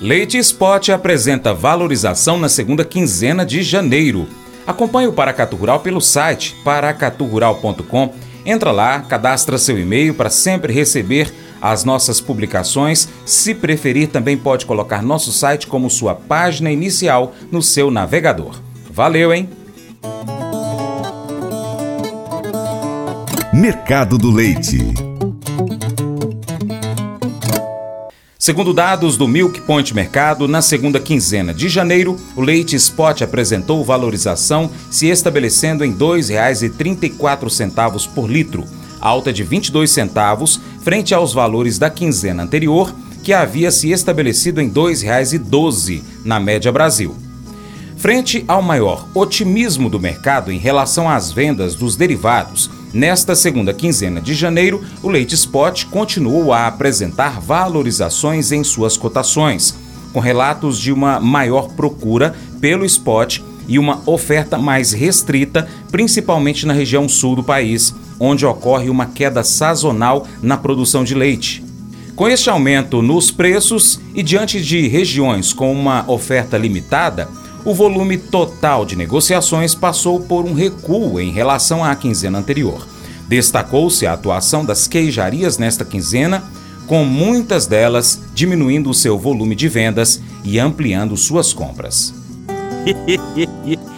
Leite Spot apresenta valorização na segunda quinzena de janeiro. Acompanhe o Paracatu Rural pelo site paracaturural.com. Entra lá, cadastra seu e-mail para sempre receber as nossas publicações. Se preferir, também pode colocar nosso site como sua página inicial no seu navegador. Valeu, hein? Mercado do Leite. Segundo dados do Milk Point Mercado, na segunda quinzena de janeiro, o leite spot apresentou valorização se estabelecendo em R$ 2,34 por litro, alta de 22 centavos frente aos valores da quinzena anterior, que havia se estabelecido em R$ 2,12 na média Brasil. Frente ao maior otimismo do mercado em relação às vendas dos derivados Nesta segunda quinzena de janeiro, o leite spot continuou a apresentar valorizações em suas cotações, com relatos de uma maior procura pelo spot e uma oferta mais restrita, principalmente na região sul do país, onde ocorre uma queda sazonal na produção de leite. Com este aumento nos preços e diante de regiões com uma oferta limitada, o volume total de negociações passou por um recuo em relação à quinzena anterior. Destacou-se a atuação das queijarias nesta quinzena, com muitas delas diminuindo o seu volume de vendas e ampliando suas compras.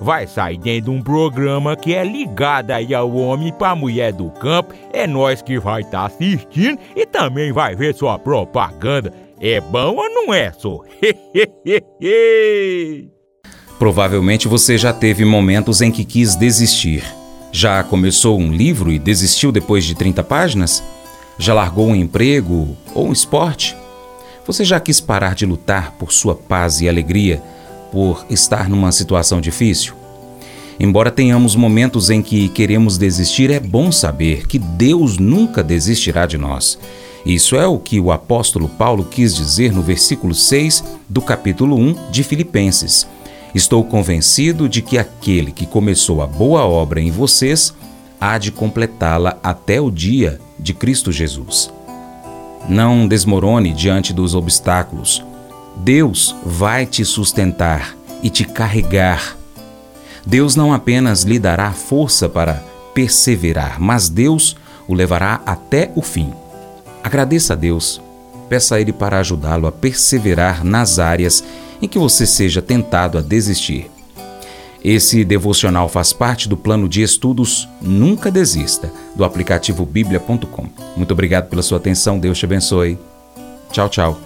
vai sair dentro de um programa que é ligado aí ao homem para mulher do campo. É nós que vai estar tá assistindo e também vai ver sua propaganda. É bom ou não é, só? Provavelmente você já teve momentos em que quis desistir. Já começou um livro e desistiu depois de 30 páginas? Já largou um emprego ou um esporte? Você já quis parar de lutar por sua paz e alegria, por estar numa situação difícil? Embora tenhamos momentos em que queremos desistir, é bom saber que Deus nunca desistirá de nós. Isso é o que o apóstolo Paulo quis dizer no versículo 6 do capítulo 1 de Filipenses. Estou convencido de que aquele que começou a boa obra em vocês há de completá-la até o dia de Cristo Jesus. Não desmorone diante dos obstáculos. Deus vai te sustentar e te carregar. Deus não apenas lhe dará força para perseverar, mas Deus o levará até o fim. Agradeça a Deus. Peça a Ele para ajudá-lo a perseverar nas áreas em que você seja tentado a desistir. Esse devocional faz parte do plano de estudos Nunca Desista, do aplicativo bíblia.com. Muito obrigado pela sua atenção, Deus te abençoe. Tchau, tchau.